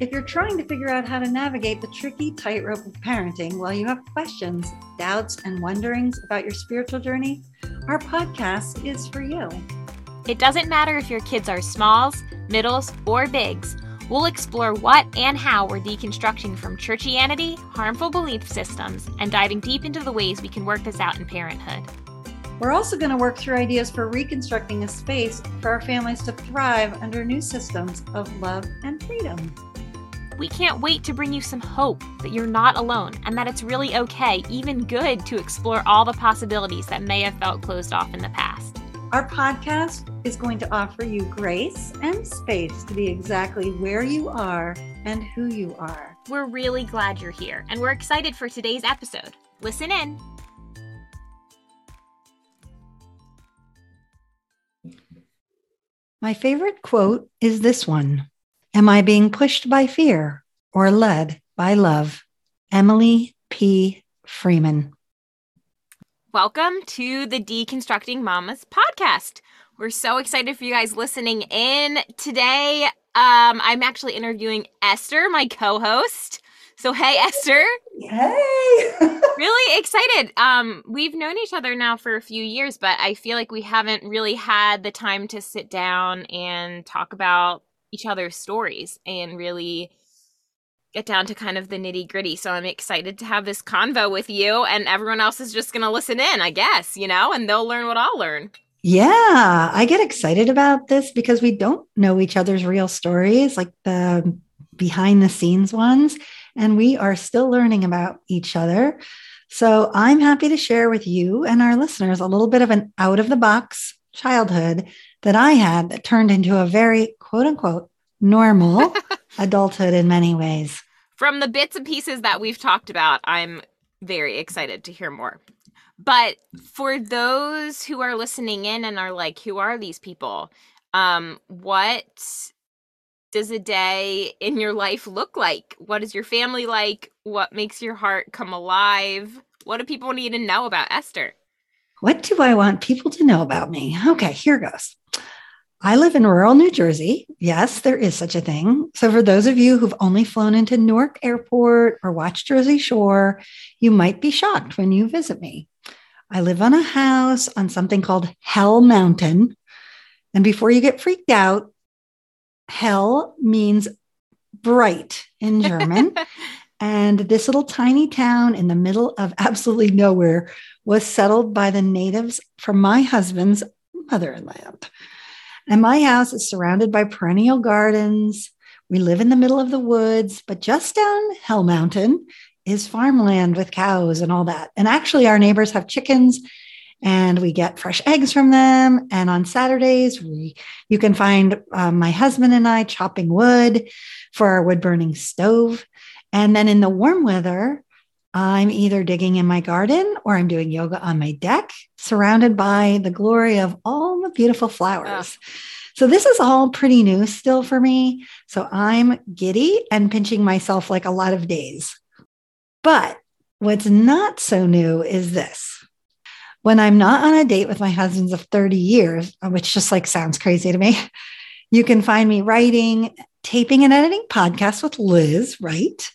If you're trying to figure out how to navigate the tricky tightrope of parenting while you have questions, doubts, and wonderings about your spiritual journey, our podcast is for you. It doesn't matter if your kids are smalls, middles, or bigs. We'll explore what and how we're deconstructing from churchianity, harmful belief systems, and diving deep into the ways we can work this out in parenthood. We're also going to work through ideas for reconstructing a space for our families to thrive under new systems of love and freedom. We can't wait to bring you some hope that you're not alone and that it's really okay, even good, to explore all the possibilities that may have felt closed off in the past. Our podcast is going to offer you grace and space to be exactly where you are and who you are. We're really glad you're here and we're excited for today's episode. Listen in. My favorite quote is this one Am I being pushed by fear or led by love? Emily P. Freeman. Welcome to the Deconstructing Mamas podcast. We're so excited for you guys listening in today. Um, I'm actually interviewing Esther, my co-host. So hey, Esther. Hey. really excited. Um, we've known each other now for a few years, but I feel like we haven't really had the time to sit down and talk about each other's stories and really get down to kind of the nitty gritty. So I'm excited to have this convo with you, and everyone else is just going to listen in, I guess, you know, and they'll learn what I'll learn. Yeah, I get excited about this because we don't know each other's real stories, like the behind the scenes ones, and we are still learning about each other. So I'm happy to share with you and our listeners a little bit of an out of the box childhood that I had that turned into a very quote unquote normal adulthood in many ways. From the bits and pieces that we've talked about, I'm very excited to hear more. But for those who are listening in and are like, who are these people? Um, what does a day in your life look like? What is your family like? What makes your heart come alive? What do people need to know about Esther? What do I want people to know about me? Okay, here goes. I live in rural New Jersey. Yes, there is such a thing. So, for those of you who've only flown into Newark Airport or watched Jersey Shore, you might be shocked when you visit me. I live on a house on something called Hell Mountain. And before you get freaked out, hell means bright in German. And this little tiny town in the middle of absolutely nowhere was settled by the natives from my husband's motherland. And my house is surrounded by perennial gardens. We live in the middle of the woods, but just down Hell Mountain is farmland with cows and all that. And actually, our neighbors have chickens and we get fresh eggs from them. And on Saturdays, we you can find um, my husband and I chopping wood for our wood burning stove. And then in the warm weather, I'm either digging in my garden or I'm doing yoga on my deck, surrounded by the glory of all the beautiful flowers. Oh. So, this is all pretty new still for me. So, I'm giddy and pinching myself like a lot of days. But what's not so new is this. When I'm not on a date with my husbands of 30 years, which just like sounds crazy to me, you can find me writing, taping, and editing podcasts with Liz, right?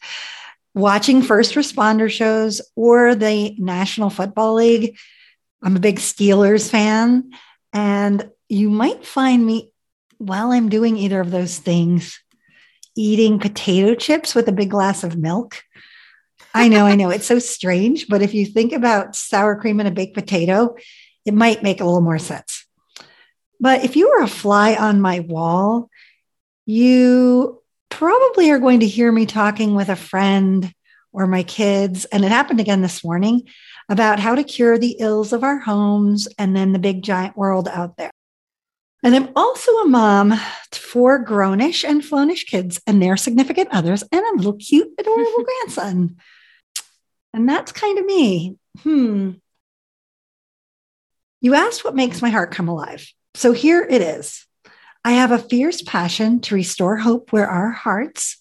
watching first responder shows or the National Football League. I'm a big Steelers fan. And you might find me while I'm doing either of those things eating potato chips with a big glass of milk. I know, I know, it's so strange, but if you think about sour cream and a baked potato, it might make a little more sense. But if you were a fly on my wall, you probably are going to hear me talking with a friend or my kids, and it happened again this morning about how to cure the ills of our homes and then the big giant world out there. And I'm also a mom to four grownish and flownish kids and their significant others, and a little cute, adorable grandson. And that's kind of me. Hmm. You asked what makes my heart come alive. So here it is. I have a fierce passion to restore hope where our hearts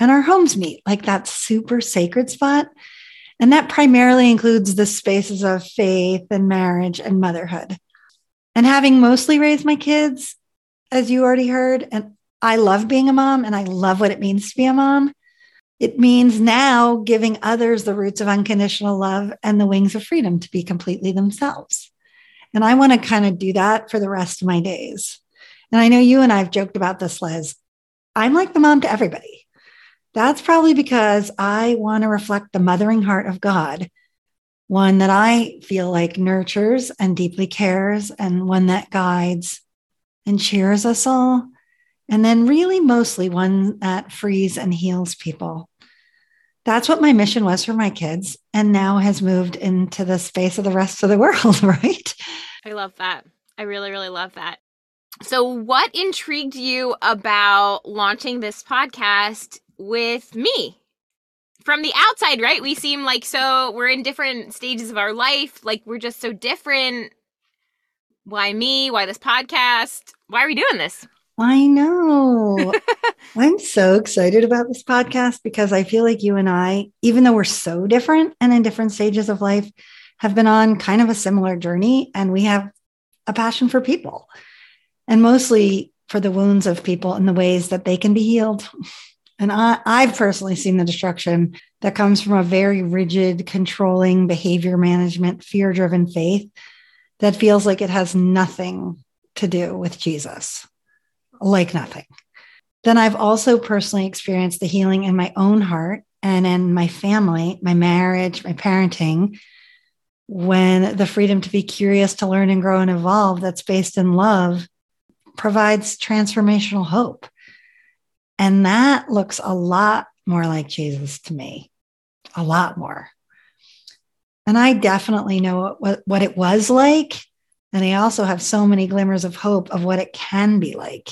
and our homes meet, like that super sacred spot. And that primarily includes the spaces of faith and marriage and motherhood. And having mostly raised my kids, as you already heard, and I love being a mom and I love what it means to be a mom. It means now giving others the roots of unconditional love and the wings of freedom to be completely themselves. And I want to kind of do that for the rest of my days. And I know you and I have joked about this, Liz. I'm like the mom to everybody. That's probably because I want to reflect the mothering heart of God, one that I feel like nurtures and deeply cares, and one that guides and cheers us all. And then, really, mostly one that frees and heals people. That's what my mission was for my kids, and now has moved into the space of the rest of the world, right? I love that. I really, really love that. So, what intrigued you about launching this podcast with me? From the outside, right? We seem like so, we're in different stages of our life. Like, we're just so different. Why me? Why this podcast? Why are we doing this? I know. I'm so excited about this podcast because I feel like you and I, even though we're so different and in different stages of life, have been on kind of a similar journey and we have a passion for people and mostly for the wounds of people and the ways that they can be healed. And I, I've personally seen the destruction that comes from a very rigid, controlling behavior management, fear driven faith that feels like it has nothing to do with Jesus, like nothing. Then I've also personally experienced the healing in my own heart and in my family, my marriage, my parenting, when the freedom to be curious, to learn and grow and evolve that's based in love provides transformational hope. And that looks a lot more like Jesus to me, a lot more. And I definitely know what, what it was like. And I also have so many glimmers of hope of what it can be like.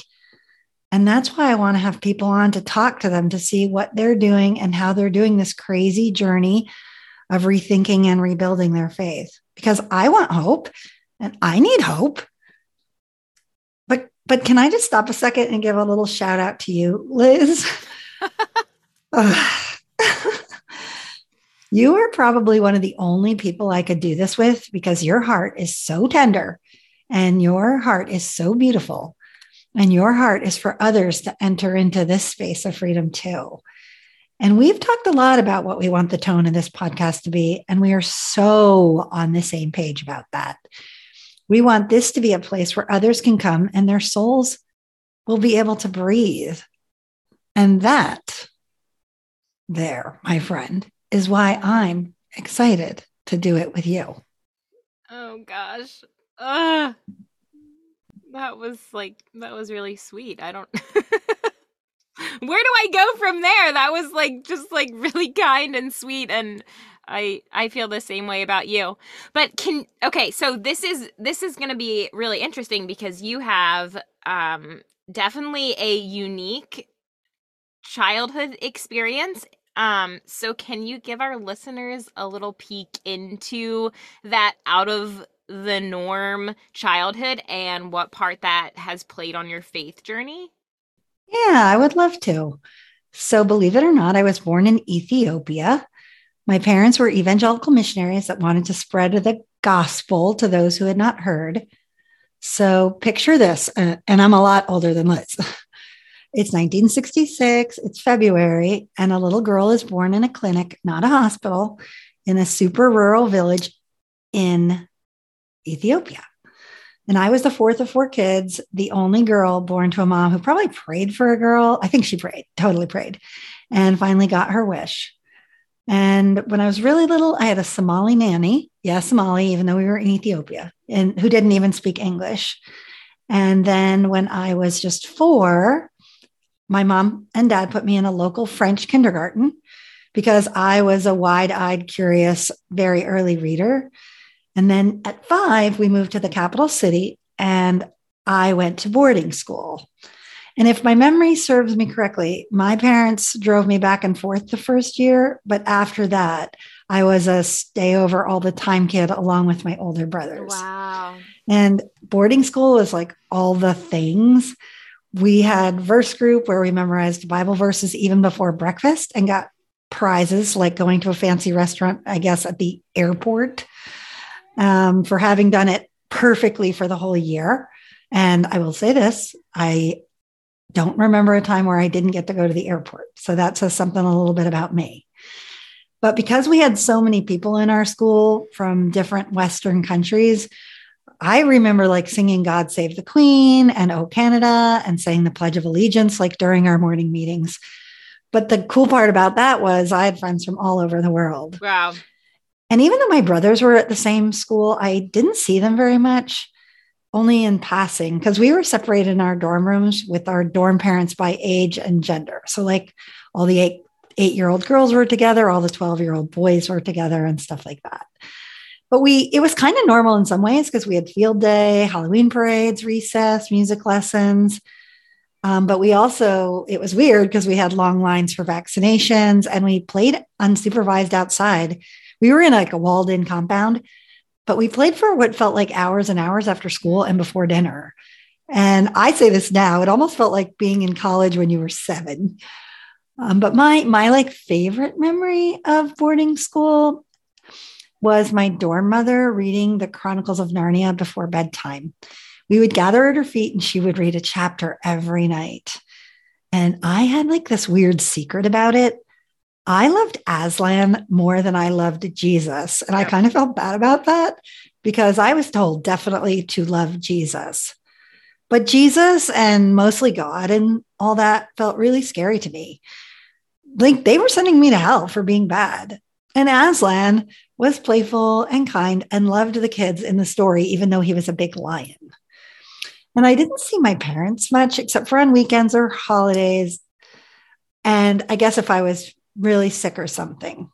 And that's why I want to have people on to talk to them to see what they're doing and how they're doing this crazy journey of rethinking and rebuilding their faith. Because I want hope and I need hope. But can I just stop a second and give a little shout out to you, Liz? you are probably one of the only people I could do this with because your heart is so tender and your heart is so beautiful. And your heart is for others to enter into this space of freedom too. And we've talked a lot about what we want the tone of this podcast to be. And we are so on the same page about that. We want this to be a place where others can come and their souls will be able to breathe. And that, there, my friend, is why I'm excited to do it with you. Oh gosh. Uh, that was like, that was really sweet. I don't. Where do I go from there? That was like just like really kind and sweet and I I feel the same way about you. But can okay, so this is this is going to be really interesting because you have um definitely a unique childhood experience. Um so can you give our listeners a little peek into that out of the norm childhood and what part that has played on your faith journey? Yeah, I would love to. So, believe it or not, I was born in Ethiopia. My parents were evangelical missionaries that wanted to spread the gospel to those who had not heard. So picture this, uh, and I'm a lot older than Liz. It's 1966, it's February, and a little girl is born in a clinic, not a hospital, in a super rural village in Ethiopia. And I was the fourth of four kids, the only girl born to a mom who probably prayed for a girl. I think she prayed, totally prayed, and finally got her wish. And when I was really little, I had a Somali nanny. Yeah, Somali, even though we were in Ethiopia, and who didn't even speak English. And then when I was just four, my mom and dad put me in a local French kindergarten because I was a wide eyed, curious, very early reader. And then at five, we moved to the capital city and I went to boarding school. And if my memory serves me correctly, my parents drove me back and forth the first year. But after that, I was a stay over all the time kid along with my older brothers. Wow. And boarding school was like all the things. We had verse group where we memorized Bible verses even before breakfast and got prizes like going to a fancy restaurant, I guess, at the airport um, for having done it perfectly for the whole year. And I will say this I don't remember a time where I didn't get to go to the airport. So that says something a little bit about me. But because we had so many people in our school from different Western countries, I remember like singing God Save the Queen and Oh Canada and saying the Pledge of Allegiance like during our morning meetings. But the cool part about that was I had friends from all over the world. Wow. And even though my brothers were at the same school, I didn't see them very much, only in passing, because we were separated in our dorm rooms with our dorm parents by age and gender. So, like all the eight, eight year old girls were together, all the 12 year old boys were together, and stuff like that. But we, it was kind of normal in some ways because we had field day, Halloween parades, recess, music lessons. Um, but we also, it was weird because we had long lines for vaccinations and we played unsupervised outside we were in like a walled in compound, but we played for what felt like hours and hours after school and before dinner. And I say this now, it almost felt like being in college when you were seven. Um, but my my like favorite memory of boarding school was my dorm mother reading the Chronicles of Narnia before bedtime. We would gather at her feet and she would read a chapter every night. And I had like this weird secret about it I loved Aslan more than I loved Jesus. And I kind of felt bad about that because I was told definitely to love Jesus. But Jesus and mostly God and all that felt really scary to me. Like they were sending me to hell for being bad. And Aslan was playful and kind and loved the kids in the story, even though he was a big lion. And I didn't see my parents much except for on weekends or holidays. And I guess if I was really sick or something.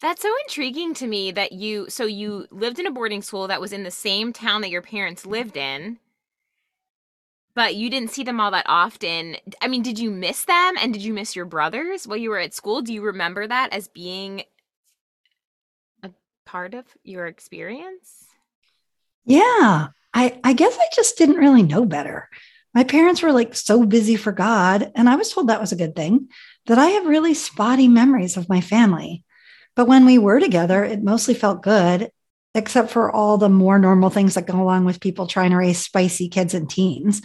That's so intriguing to me that you so you lived in a boarding school that was in the same town that your parents lived in. But you didn't see them all that often. I mean, did you miss them and did you miss your brothers while you were at school? Do you remember that as being a part of your experience? Yeah. I I guess I just didn't really know better. My parents were like so busy for God, and I was told that was a good thing that I have really spotty memories of my family. But when we were together, it mostly felt good, except for all the more normal things that go along with people trying to raise spicy kids and teens.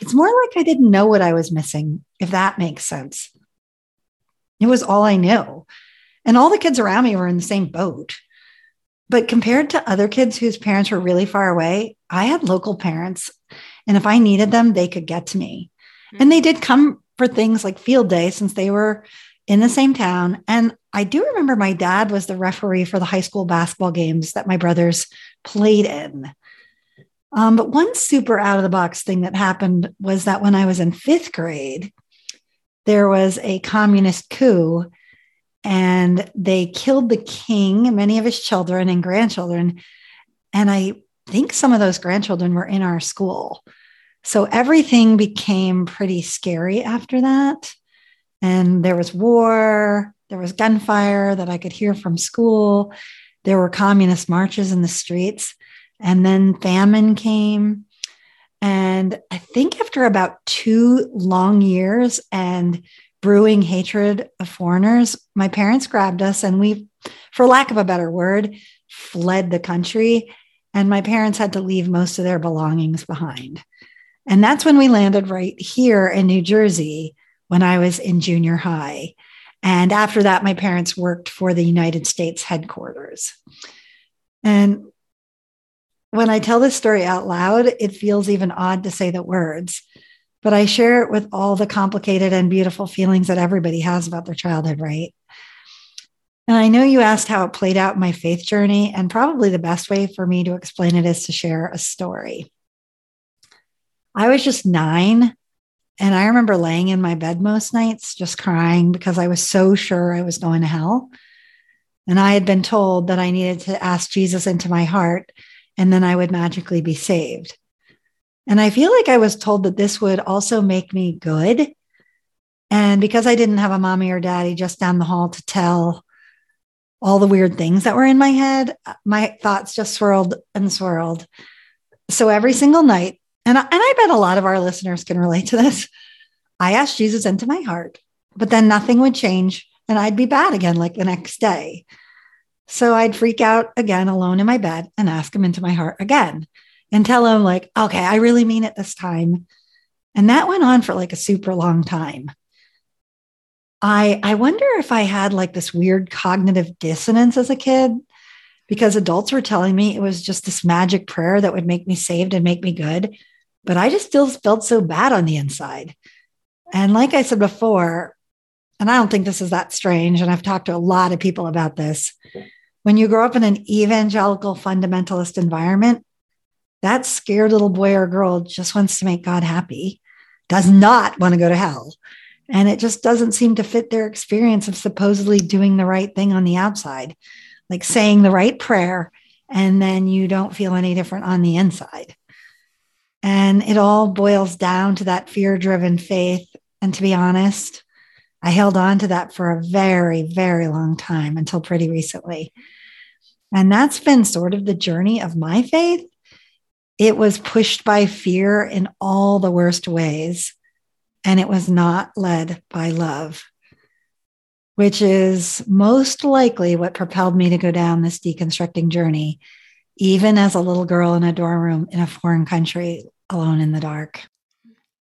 It's more like I didn't know what I was missing, if that makes sense. It was all I knew. And all the kids around me were in the same boat. But compared to other kids whose parents were really far away, I had local parents. And if I needed them, they could get to me. And they mm. did come for things like field day since they were in the same town. And I do remember my dad was the referee for the high school basketball games that my brothers played in. Um, but one super out of the box thing that happened was that when I was in fifth grade, there was a communist coup and they killed the king many of his children and grandchildren. And I think some of those grandchildren were in our school. So everything became pretty scary after that. And there was war, there was gunfire that I could hear from school. There were communist marches in the streets. And then famine came. And I think after about two long years and brewing hatred of foreigners, my parents grabbed us and we, for lack of a better word, fled the country. And my parents had to leave most of their belongings behind. And that's when we landed right here in New Jersey when I was in junior high. And after that, my parents worked for the United States headquarters. And when I tell this story out loud, it feels even odd to say the words, but I share it with all the complicated and beautiful feelings that everybody has about their childhood, right? And I know you asked how it played out in my faith journey, and probably the best way for me to explain it is to share a story. I was just nine. And I remember laying in my bed most nights just crying because I was so sure I was going to hell. And I had been told that I needed to ask Jesus into my heart and then I would magically be saved. And I feel like I was told that this would also make me good. And because I didn't have a mommy or daddy just down the hall to tell all the weird things that were in my head, my thoughts just swirled and swirled. So every single night, and I, and I bet a lot of our listeners can relate to this. I asked Jesus into my heart, but then nothing would change and I'd be bad again like the next day. So I'd freak out again alone in my bed and ask him into my heart again and tell him, like, okay, I really mean it this time. And that went on for like a super long time. I, I wonder if I had like this weird cognitive dissonance as a kid because adults were telling me it was just this magic prayer that would make me saved and make me good. But I just still felt so bad on the inside. And like I said before, and I don't think this is that strange, and I've talked to a lot of people about this. When you grow up in an evangelical fundamentalist environment, that scared little boy or girl just wants to make God happy, does not want to go to hell. And it just doesn't seem to fit their experience of supposedly doing the right thing on the outside, like saying the right prayer, and then you don't feel any different on the inside. And it all boils down to that fear driven faith. And to be honest, I held on to that for a very, very long time until pretty recently. And that's been sort of the journey of my faith. It was pushed by fear in all the worst ways, and it was not led by love, which is most likely what propelled me to go down this deconstructing journey, even as a little girl in a dorm room in a foreign country alone in the dark.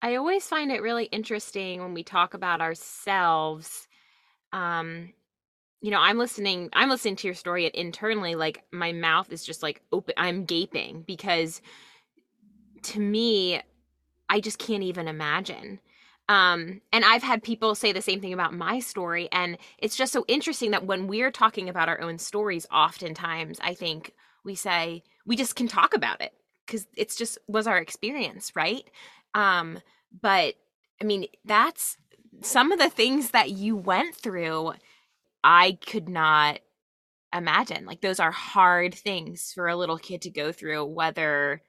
I always find it really interesting when we talk about ourselves. Um, you know, I'm listening, I'm listening to your story and internally, like my mouth is just like open, I'm gaping because to me, I just can't even imagine. Um, and I've had people say the same thing about my story. And it's just so interesting that when we're talking about our own stories, oftentimes I think we say, we just can talk about it because it's just was our experience, right? Um, but I mean, that's some of the things that you went through, I could not imagine. Like, those are hard things for a little kid to go through, whether,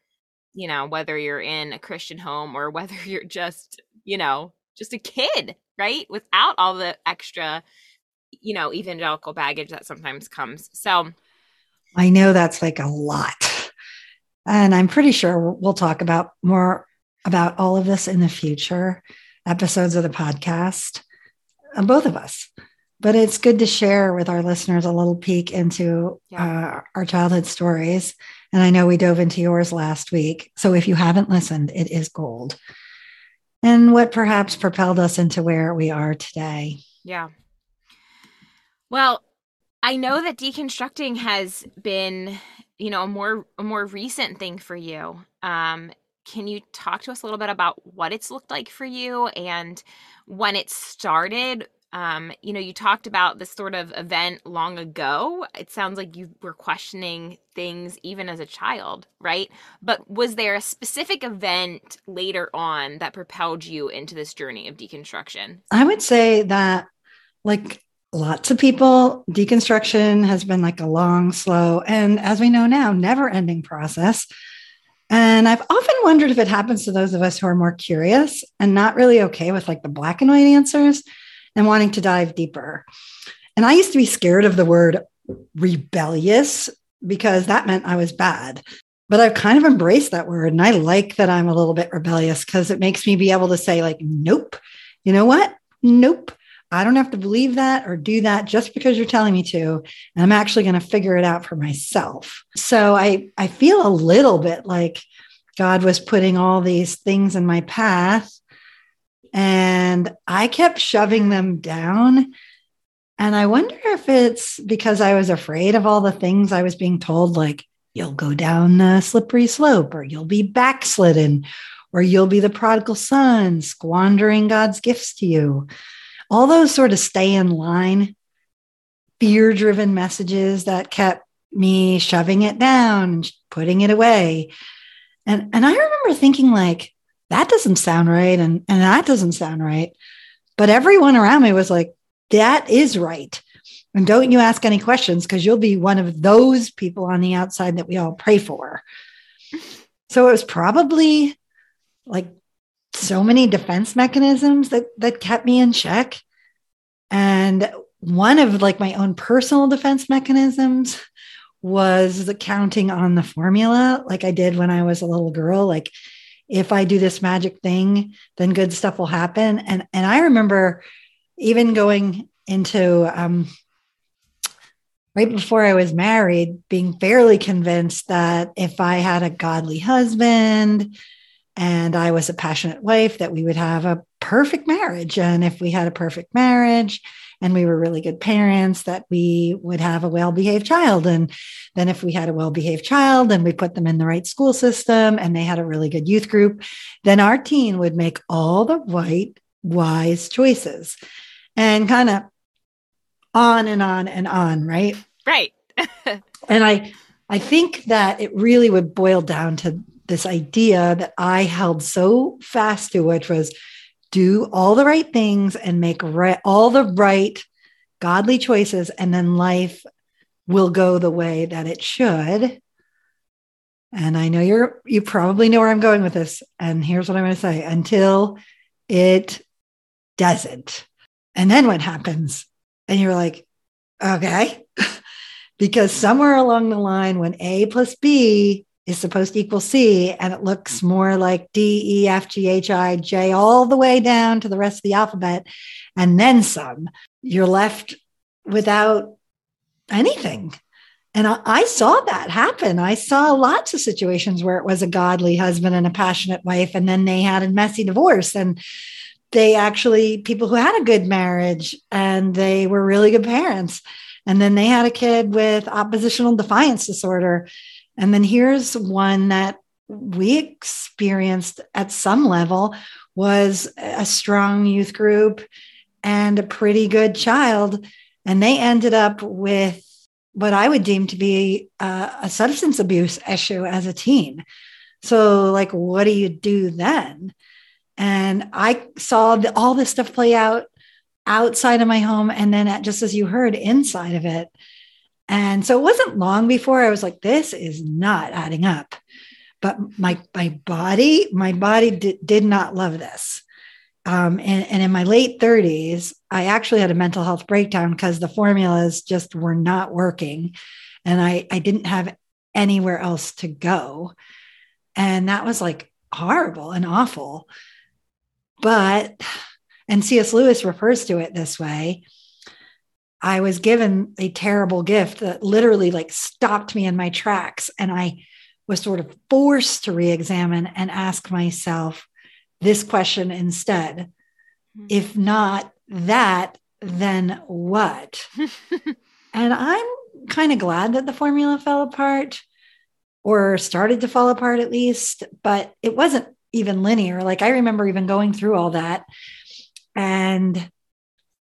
you know, whether you're in a Christian home or whether you're just, you know, just a kid, right? Without all the extra, you know, evangelical baggage that sometimes comes. So, I know that's like a lot. And I'm pretty sure we'll talk about more about all of this in the future episodes of the podcast, uh, both of us. But it's good to share with our listeners a little peek into yeah. uh, our childhood stories. And I know we dove into yours last week. So if you haven't listened, it is gold. And what perhaps propelled us into where we are today. Yeah. Well, I know that deconstructing has been, you know, a more a more recent thing for you. Um, can you talk to us a little bit about what it's looked like for you and when it started? Um, you know, you talked about this sort of event long ago. It sounds like you were questioning things even as a child, right? But was there a specific event later on that propelled you into this journey of deconstruction? I would say that, like lots of people, deconstruction has been like a long, slow, and as we know now, never ending process. And I've often wondered if it happens to those of us who are more curious and not really okay with like the black and white answers and wanting to dive deeper. And I used to be scared of the word rebellious because that meant I was bad. But I've kind of embraced that word. And I like that I'm a little bit rebellious because it makes me be able to say, like, nope, you know what? Nope. I don't have to believe that or do that just because you're telling me to. And I'm actually going to figure it out for myself. So I, I feel a little bit like God was putting all these things in my path and I kept shoving them down. And I wonder if it's because I was afraid of all the things I was being told, like, you'll go down the slippery slope, or you'll be backslidden, or you'll be the prodigal son, squandering God's gifts to you all those sort of stay in line, fear driven messages that kept me shoving it down, and putting it away. And, and I remember thinking, like, that doesn't sound right. And, and that doesn't sound right. But everyone around me was like, that is right. And don't you ask any questions because you'll be one of those people on the outside that we all pray for. So it was probably like so many defense mechanisms that that kept me in check. And one of like my own personal defense mechanisms was the counting on the formula like i did when i was a little girl. Like if i do this magic thing then good stuff will happen. And and i remember even going into um, right before I was married, being fairly convinced that if I had a godly husband And I was a passionate wife that we would have a perfect marriage. And if we had a perfect marriage and we were really good parents, that we would have a well behaved child. And then if we had a well behaved child and we put them in the right school system and they had a really good youth group, then our teen would make all the right, wise choices and kind of on and on and on, right? Right. and I I think that it really would boil down to this idea that I held so fast to, which was do all the right things and make right, all the right godly choices, and then life will go the way that it should. And I know you're you probably know where I'm going with this. And here's what I'm going to say until it doesn't. And then what happens? And you're like, okay. because somewhere along the line, when A plus B is supposed to equal C, and it looks more like D, E, F, G, H, I, J, all the way down to the rest of the alphabet, and then some, you're left without anything. And I, I, saw that happen. I saw lots of situations where it was a godly husband and a passionate wife, and then they had a messy divorce. And they actually, people who had a good marriage and they were really good parents and then they had a kid with oppositional defiance disorder. And then here's one that we experienced at some level was a strong youth group and a pretty good child. And they ended up with what I would deem to be a, a substance abuse issue as a teen. So, like, what do you do then? And I saw the, all this stuff play out outside of my home and then at, just as you heard inside of it and so it wasn't long before i was like this is not adding up but my my body my body did, did not love this um, and, and in my late 30s i actually had a mental health breakdown because the formulas just were not working and i i didn't have anywhere else to go and that was like horrible and awful but and C.S. Lewis refers to it this way. I was given a terrible gift that literally like stopped me in my tracks. And I was sort of forced to re examine and ask myself this question instead hmm. if not that, then what? and I'm kind of glad that the formula fell apart or started to fall apart at least, but it wasn't even linear. Like I remember even going through all that and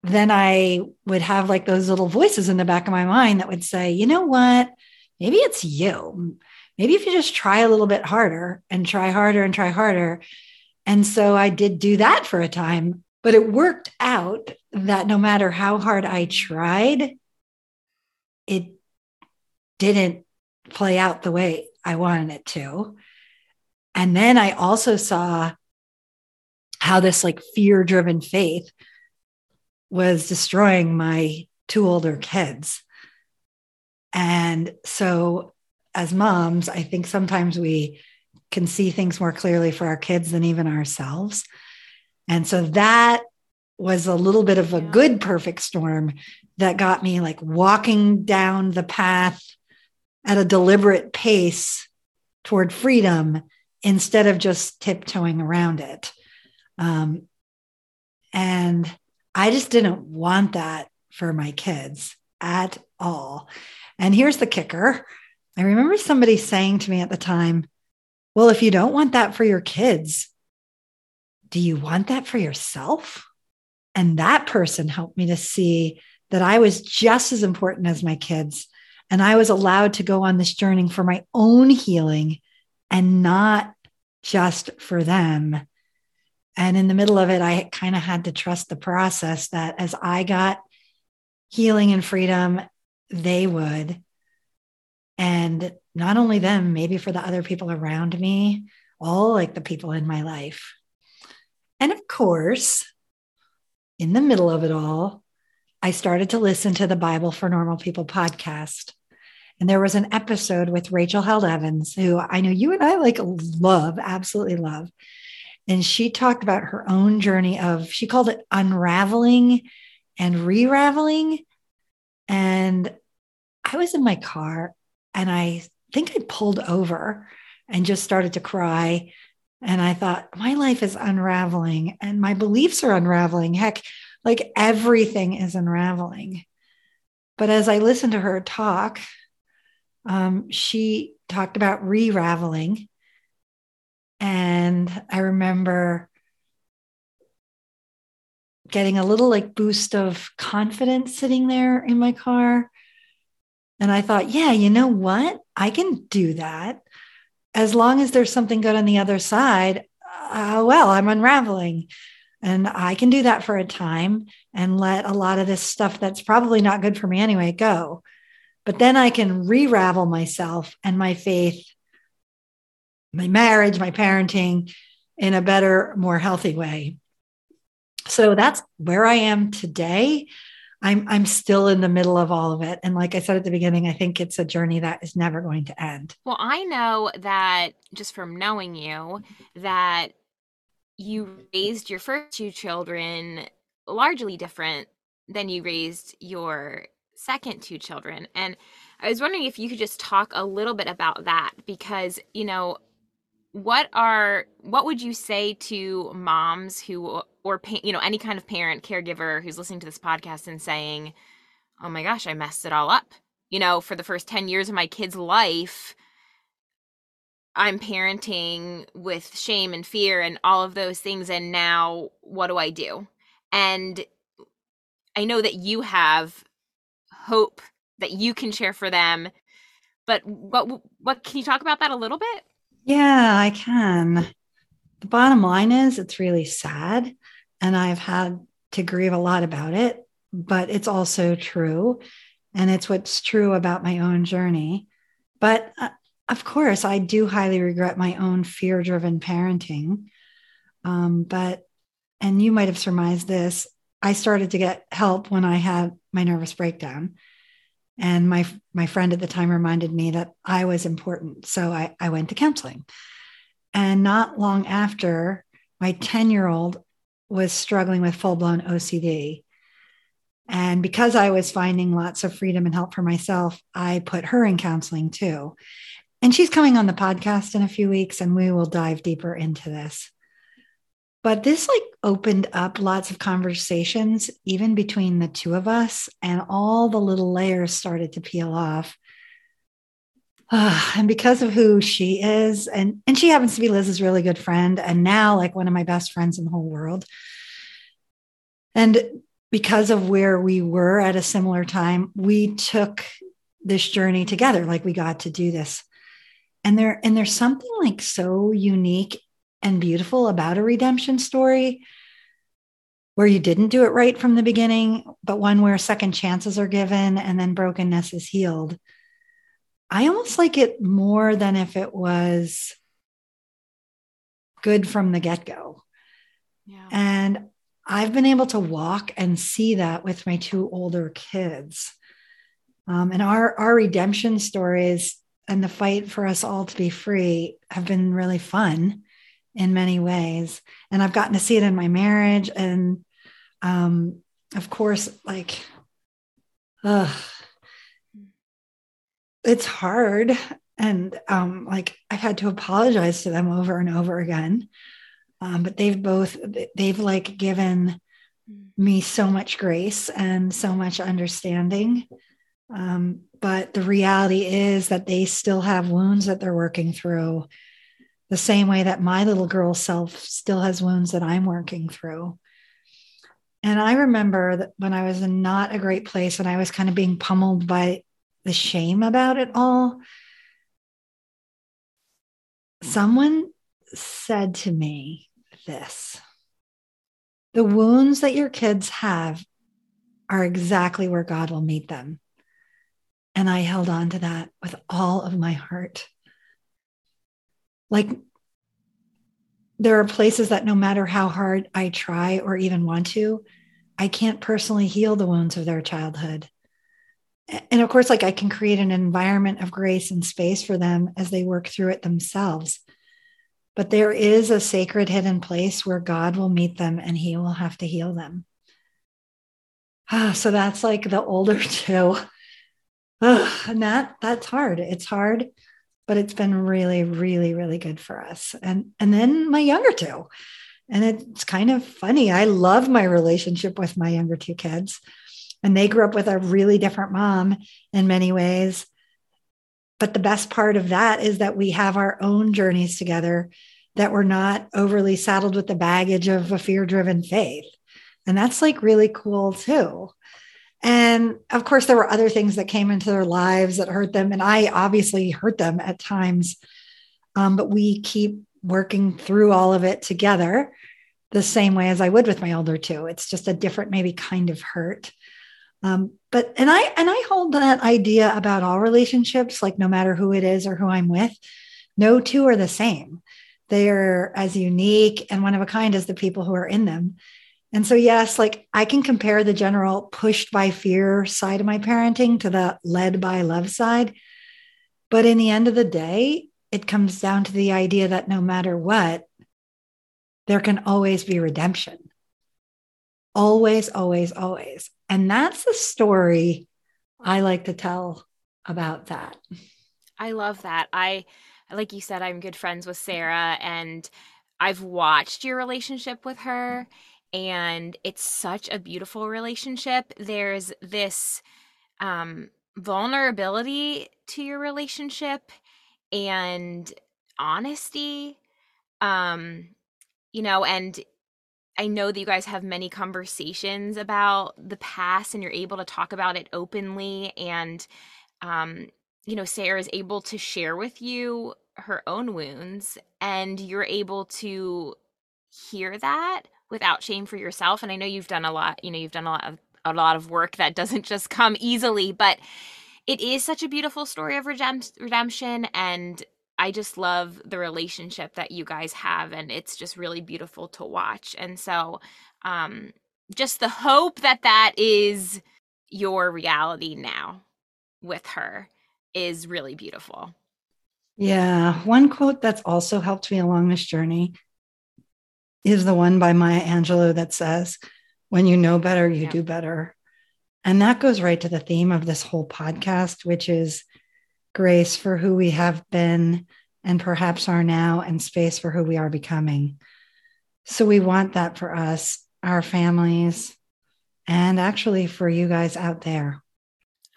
then I would have like those little voices in the back of my mind that would say, you know what? Maybe it's you. Maybe if you just try a little bit harder and try harder and try harder. And so I did do that for a time, but it worked out that no matter how hard I tried, it didn't play out the way I wanted it to. And then I also saw how this like fear driven faith was destroying my two older kids. And so, as moms, I think sometimes we can see things more clearly for our kids than even ourselves. And so that was a little bit of a good perfect storm that got me like walking down the path at a deliberate pace toward freedom instead of just tiptoeing around it. Um, and I just didn't want that for my kids at all. And here's the kicker I remember somebody saying to me at the time, Well, if you don't want that for your kids, do you want that for yourself? And that person helped me to see that I was just as important as my kids. And I was allowed to go on this journey for my own healing and not just for them. And in the middle of it, I kind of had to trust the process that as I got healing and freedom, they would. And not only them, maybe for the other people around me, all like the people in my life. And of course, in the middle of it all, I started to listen to the Bible for Normal People podcast. And there was an episode with Rachel Held Evans, who I know you and I like love, absolutely love. And she talked about her own journey of, she called it unraveling and re-raveling. And I was in my car and I think I pulled over and just started to cry And I thought, my life is unraveling and my beliefs are unraveling. Heck, like everything is unraveling. But as I listened to her talk, um, she talked about re raveling. And I remember getting a little like boost of confidence sitting there in my car. And I thought, yeah, you know what? I can do that. As long as there's something good on the other side, uh, well, I'm unraveling. And I can do that for a time and let a lot of this stuff that's probably not good for me anyway go. But then I can re myself and my faith, my marriage, my parenting in a better, more healthy way. So that's where I am today. I'm I'm still in the middle of all of it. And like I said at the beginning, I think it's a journey that is never going to end. Well, I know that just from knowing you that you raised your first two children largely different than you raised your second two children. And I was wondering if you could just talk a little bit about that because, you know, what are what would you say to moms who or you know any kind of parent caregiver who's listening to this podcast and saying oh my gosh i messed it all up. You know for the first 10 years of my kid's life i'm parenting with shame and fear and all of those things and now what do i do? And i know that you have hope that you can share for them but what what can you talk about that a little bit yeah, I can. The bottom line is it's really sad. And I've had to grieve a lot about it, but it's also true. And it's what's true about my own journey. But uh, of course, I do highly regret my own fear driven parenting. Um, but, and you might have surmised this, I started to get help when I had my nervous breakdown. And my my friend at the time reminded me that I was important. So I, I went to counseling. And not long after, my 10 year old was struggling with full blown OCD. And because I was finding lots of freedom and help for myself, I put her in counseling too. And she's coming on the podcast in a few weeks, and we will dive deeper into this. But this like opened up lots of conversations, even between the two of us, and all the little layers started to peel off. Uh, and because of who she is, and and she happens to be Liz's really good friend, and now like one of my best friends in the whole world. And because of where we were at a similar time, we took this journey together. Like we got to do this. And there, and there's something like so unique and beautiful about a redemption story where you didn't do it right from the beginning, but one where second chances are given and then brokenness is healed. I almost like it more than if it was good from the get go. Yeah. And I've been able to walk and see that with my two older kids. Um, and our, our redemption stories and the fight for us all to be free have been really fun in many ways. And I've gotten to see it in my marriage. And um, of course, like, it's hard. And um, like, I've had to apologize to them over and over again. Um, but they've both, they've like given me so much grace and so much understanding. Um, but the reality is that they still have wounds that they're working through the same way that my little girl self still has wounds that I'm working through. And I remember that when I was in not a great place and I was kind of being pummeled by the shame about it all, someone said to me this the wounds that your kids have are exactly where God will meet them. And I held on to that with all of my heart like there are places that no matter how hard I try or even want to, I can't personally heal the wounds of their childhood. And of course, like I can create an environment of grace and space for them as they work through it themselves. But there is a sacred hidden place where God will meet them and he will have to heal them. Ah, so that's like the older two. and that that's hard. It's hard but it's been really, really, really good for us. And and then my younger two. And it's kind of funny. I love my relationship with my younger two kids. And they grew up with a really different mom in many ways. But the best part of that is that we have our own journeys together, that we're not overly saddled with the baggage of a fear driven faith. And that's like really cool too. And of course, there were other things that came into their lives that hurt them. And I obviously hurt them at times. Um, but we keep working through all of it together the same way as I would with my older two. It's just a different, maybe kind of hurt. Um, but and I and I hold that idea about all relationships, like no matter who it is or who I'm with, no two are the same. They are as unique and one of a kind as the people who are in them. And so, yes, like I can compare the general pushed by fear side of my parenting to the led by love side. But in the end of the day, it comes down to the idea that no matter what, there can always be redemption. Always, always, always. And that's the story I like to tell about that. I love that. I, like you said, I'm good friends with Sarah and I've watched your relationship with her and it's such a beautiful relationship. There's this um, vulnerability to your relationship and honesty. Um, you know, and I know that you guys have many conversations about the past and you're able to talk about it openly. And, um, you know, Sarah is able to share with you her own wounds and you're able to hear that without shame for yourself. And i know you've done a lot you know you've done a lot of a lot of work that doesn't just come easily but it is such a beautiful story of redemption. And i just love the relationship that you guys have and it's just really beautiful to watch. And so um just the hope that that is your reality now with her is really beautiful. Yeah. One quote that's also helped me along this journey is the one by Maya Angelou that says, when you know better, you yeah. do better. And that goes right to the theme of this whole podcast, which is grace for who we have been and perhaps are now, and space for who we are becoming. So we want that for us, our families, and actually for you guys out there.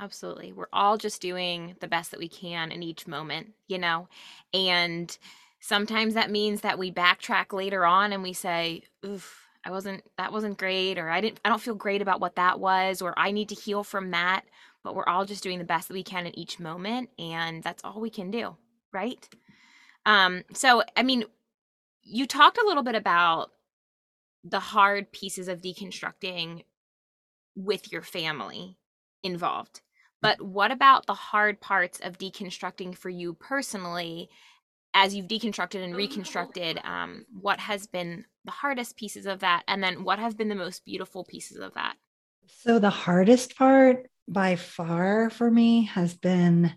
Absolutely. We're all just doing the best that we can in each moment, you know? And sometimes that means that we backtrack later on and we say oof i wasn't that wasn't great or i didn't i don't feel great about what that was or i need to heal from that but we're all just doing the best that we can in each moment and that's all we can do right? Um so i mean you talked a little bit about the hard pieces of deconstructing with your family involved but what about the hard parts of deconstructing for you personally as you've deconstructed and reconstructed, um, what has been the hardest pieces of that? And then what have been the most beautiful pieces of that? So, the hardest part by far for me has been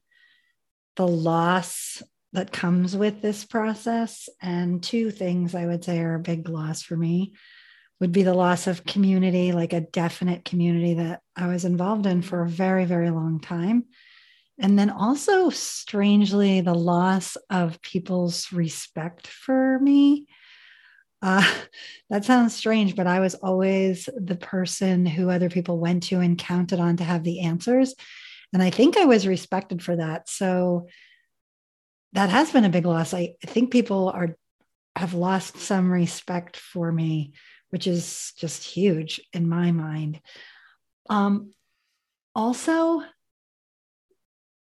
the loss that comes with this process. And two things I would say are a big loss for me would be the loss of community, like a definite community that I was involved in for a very, very long time. And then also, strangely, the loss of people's respect for me. Uh, that sounds strange, but I was always the person who other people went to and counted on to have the answers. And I think I was respected for that. So that has been a big loss. I, think people are have lost some respect for me, which is just huge in my mind. Um, also,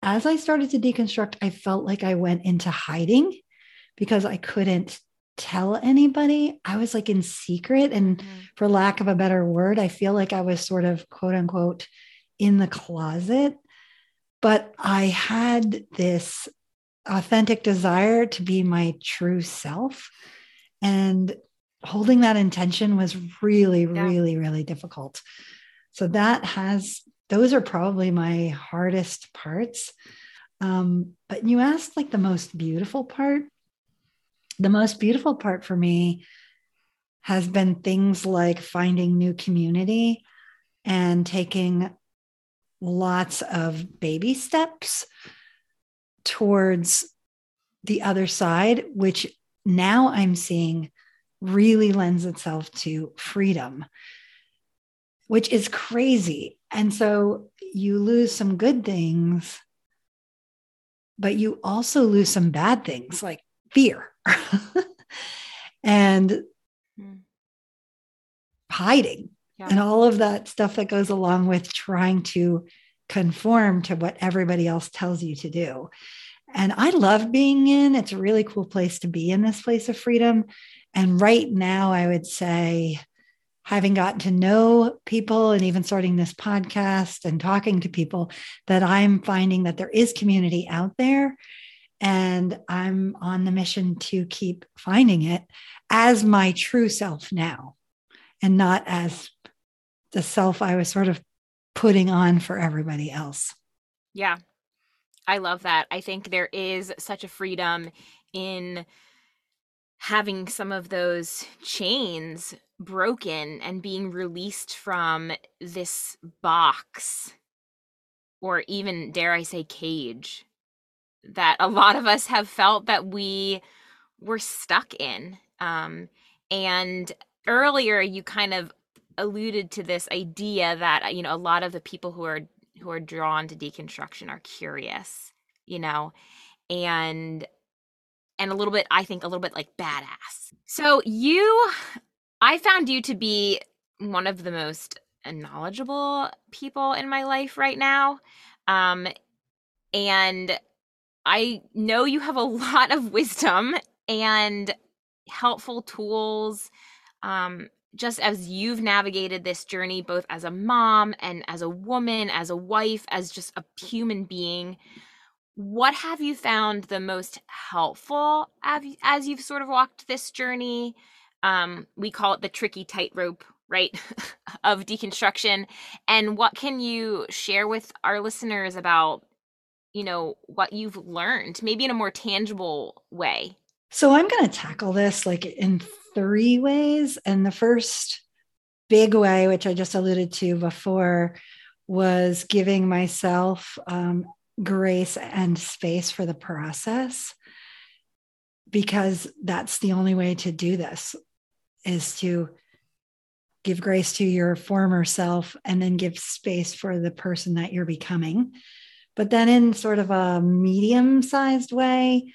as I started to deconstruct, I felt like I went into hiding because I couldn't tell anybody. I was like in secret. And mm-hmm. for lack of a better word, I feel like I was sort of quote unquote in the closet. But I had this authentic desire to be my true self. And holding that intention was really, yeah. really, really difficult. So that has those are probably my hardest parts. Um, but you asked like the most beautiful part. The most beautiful part for me has been things like finding new community and taking lots of baby steps towards the other side, which now I'm seeing really lends itself to freedom, which is crazy. And so you lose some good things, but you also lose some bad things like fear and mm. hiding yeah. and all of that stuff that goes along with trying to conform to what everybody else tells you to do. And I love being in. It's a really cool place to be in this place of freedom. And right now, I would say, having gotten to know people and even starting this podcast and talking to people, that I'm finding that there is community out there. And I'm on the mission to keep finding it as my true self now and not as the self I was sort of putting on for everybody else. Yeah. I love that. I think there is such a freedom in having some of those chains broken and being released from this box or even dare I say cage that a lot of us have felt that we were stuck in. Um and earlier you kind of alluded to this idea that you know a lot of the people who are who are drawn to deconstruction are curious you know and and a little bit i think a little bit like badass. So you i found you to be one of the most knowledgeable people in my life right now um and i know you have a lot of wisdom and helpful tools um just as you've navigated this journey, both as a mom and as a woman, as a wife, as just a human being, what have you found the most helpful as you've sort of walked this journey? Um, we call it the tricky tightrope, right, of deconstruction. And what can you share with our listeners about, you know, what you've learned, maybe in a more tangible way? So I'm going to tackle this like in three ways. And the first big way, which I just alluded to before, was giving myself um, grace and space for the process because that's the only way to do this is to give grace to your former self and then give space for the person that you're becoming but then in sort of a medium sized way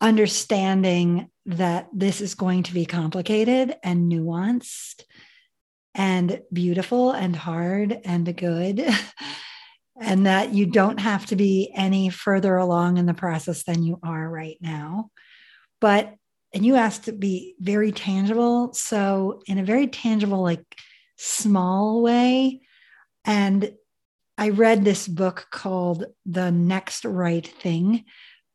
understanding that this is going to be complicated and nuanced and beautiful and hard and good. and that you don't have to be any further along in the process than you are right now. But, and you asked to be very tangible. So, in a very tangible, like small way. And I read this book called The Next Right Thing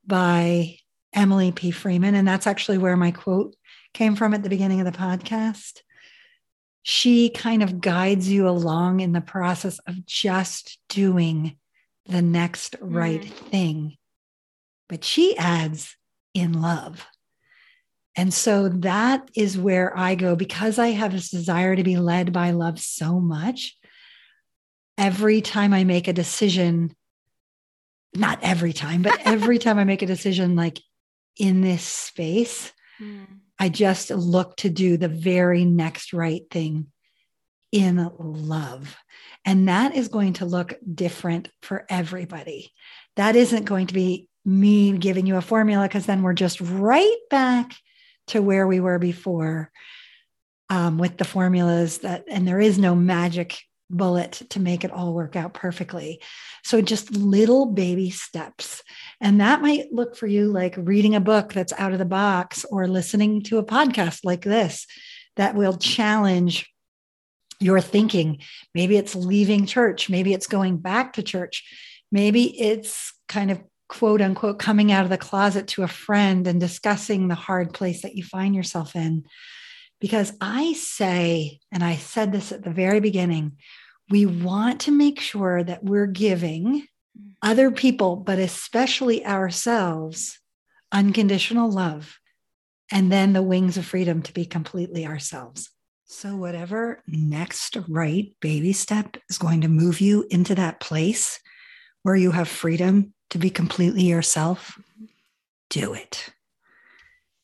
by Emily P. Freeman. And that's actually where my quote came from at the beginning of the podcast. She kind of guides you along in the process of just doing the next right mm. thing. But she adds in love. And so that is where I go because I have this desire to be led by love so much. Every time I make a decision, not every time, but every time I make a decision, like in this space, mm. I just look to do the very next right thing in love. And that is going to look different for everybody. That isn't going to be me giving you a formula because then we're just right back to where we were before um, with the formulas that, and there is no magic bullet to make it all work out perfectly. So just little baby steps. And that might look for you like reading a book that's out of the box or listening to a podcast like this that will challenge your thinking. Maybe it's leaving church, maybe it's going back to church, maybe it's kind of quote unquote coming out of the closet to a friend and discussing the hard place that you find yourself in. Because I say, and I said this at the very beginning, we want to make sure that we're giving other people, but especially ourselves, unconditional love, and then the wings of freedom to be completely ourselves. So, whatever next right baby step is going to move you into that place where you have freedom to be completely yourself, do it.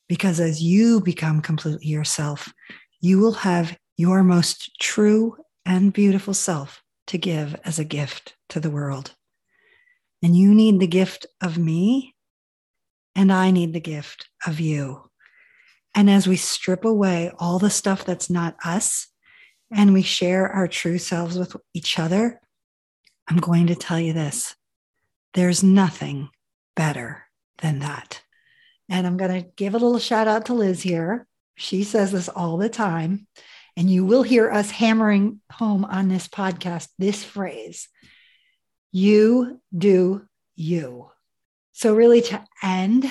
Because as you become completely yourself, you will have your most true and beautiful self to give as a gift to the world. And you need the gift of me, and I need the gift of you. And as we strip away all the stuff that's not us and we share our true selves with each other, I'm going to tell you this there's nothing better than that. And I'm going to give a little shout out to Liz here. She says this all the time. And you will hear us hammering home on this podcast this phrase you do you. So, really, to end,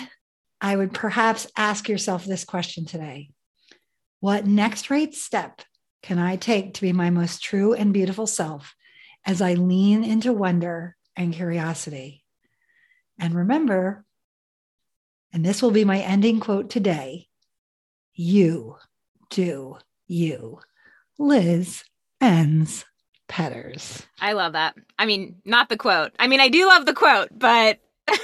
I would perhaps ask yourself this question today What next rate step can I take to be my most true and beautiful self as I lean into wonder and curiosity? And remember, and this will be my ending quote today you do you. Liz ends Petters. I love that. I mean, not the quote. I mean, I do love the quote, but but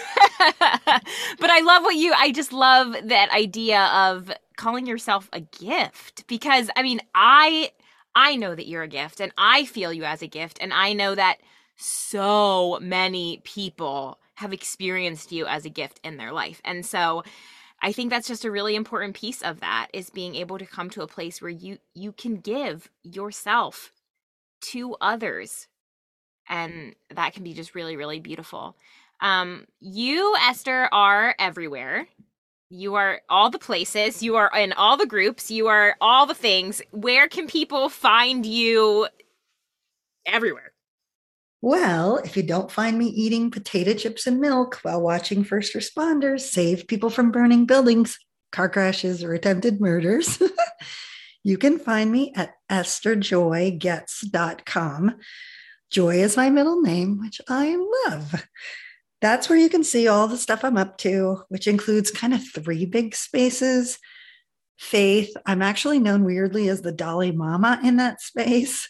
I love what you I just love that idea of calling yourself a gift because I mean, I I know that you're a gift and I feel you as a gift and I know that so many people have experienced you as a gift in their life. And so I think that's just a really important piece of that is being able to come to a place where you you can give yourself to others and that can be just really really beautiful. Um you Esther are everywhere. You are all the places, you are in all the groups, you are all the things. Where can people find you everywhere? Well, if you don't find me eating potato chips and milk while watching first responders save people from burning buildings, car crashes, or attempted murders, you can find me at estherjoygoetz.com. Joy is my middle name, which I love. That's where you can see all the stuff I'm up to, which includes kind of three big spaces. Faith, I'm actually known weirdly as the Dolly Mama in that space.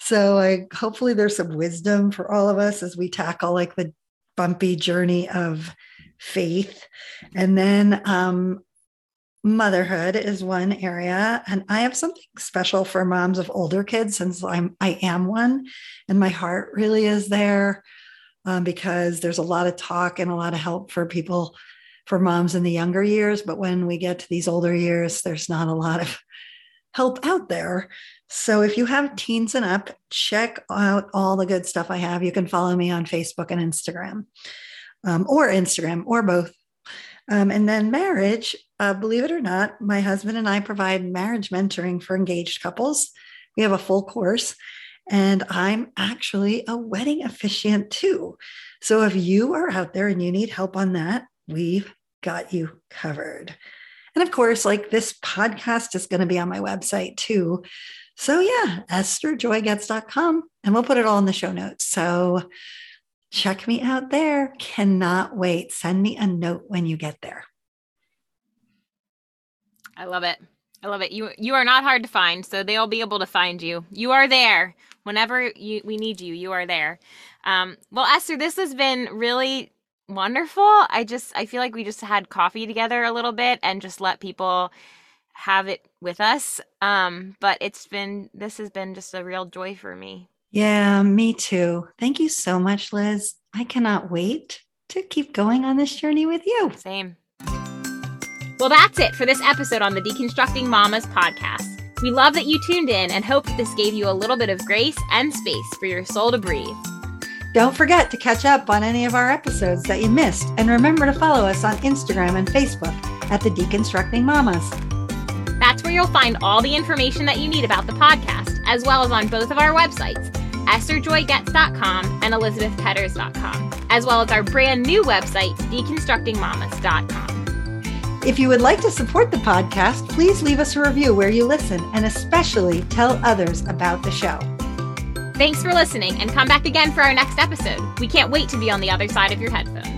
So I hopefully there's some wisdom for all of us as we tackle like the bumpy journey of faith. And then um, motherhood is one area and i have something special for moms of older kids since i'm i am one and my heart really is there um, because there's a lot of talk and a lot of help for people for moms in the younger years but when we get to these older years there's not a lot of help out there so if you have teens and up, check out all the good stuff I have. You can follow me on Facebook and Instagram, um, or Instagram, or both. Um, and then marriage, uh, believe it or not, my husband and I provide marriage mentoring for engaged couples. We have a full course, and I'm actually a wedding officiant too. So if you are out there and you need help on that, we've got you covered. And of course, like this podcast is going to be on my website too. So yeah, estherjoygoetz.com, and we'll put it all in the show notes. So check me out there. Cannot wait. Send me a note when you get there. I love it. I love it. You you are not hard to find, so they'll be able to find you. You are there whenever you, we need you. You are there. Um, well, Esther, this has been really wonderful. I just I feel like we just had coffee together a little bit and just let people have it with us. Um, but it's been this has been just a real joy for me. Yeah, me too. Thank you so much, Liz. I cannot wait to keep going on this journey with you. Same. Well, that's it for this episode on the Deconstructing Mamas podcast. We love that you tuned in and hope that this gave you a little bit of grace and space for your soul to breathe. Don't forget to catch up on any of our episodes that you missed, and remember to follow us on Instagram and Facebook at the Deconstructing Mamas. That's where you'll find all the information that you need about the podcast, as well as on both of our websites, estherjoygoetz.com and elizabethpetters.com, as well as our brand new website, deconstructingmamas.com. If you would like to support the podcast, please leave us a review where you listen and especially tell others about the show. Thanks for listening and come back again for our next episode. We can't wait to be on the other side of your headphones.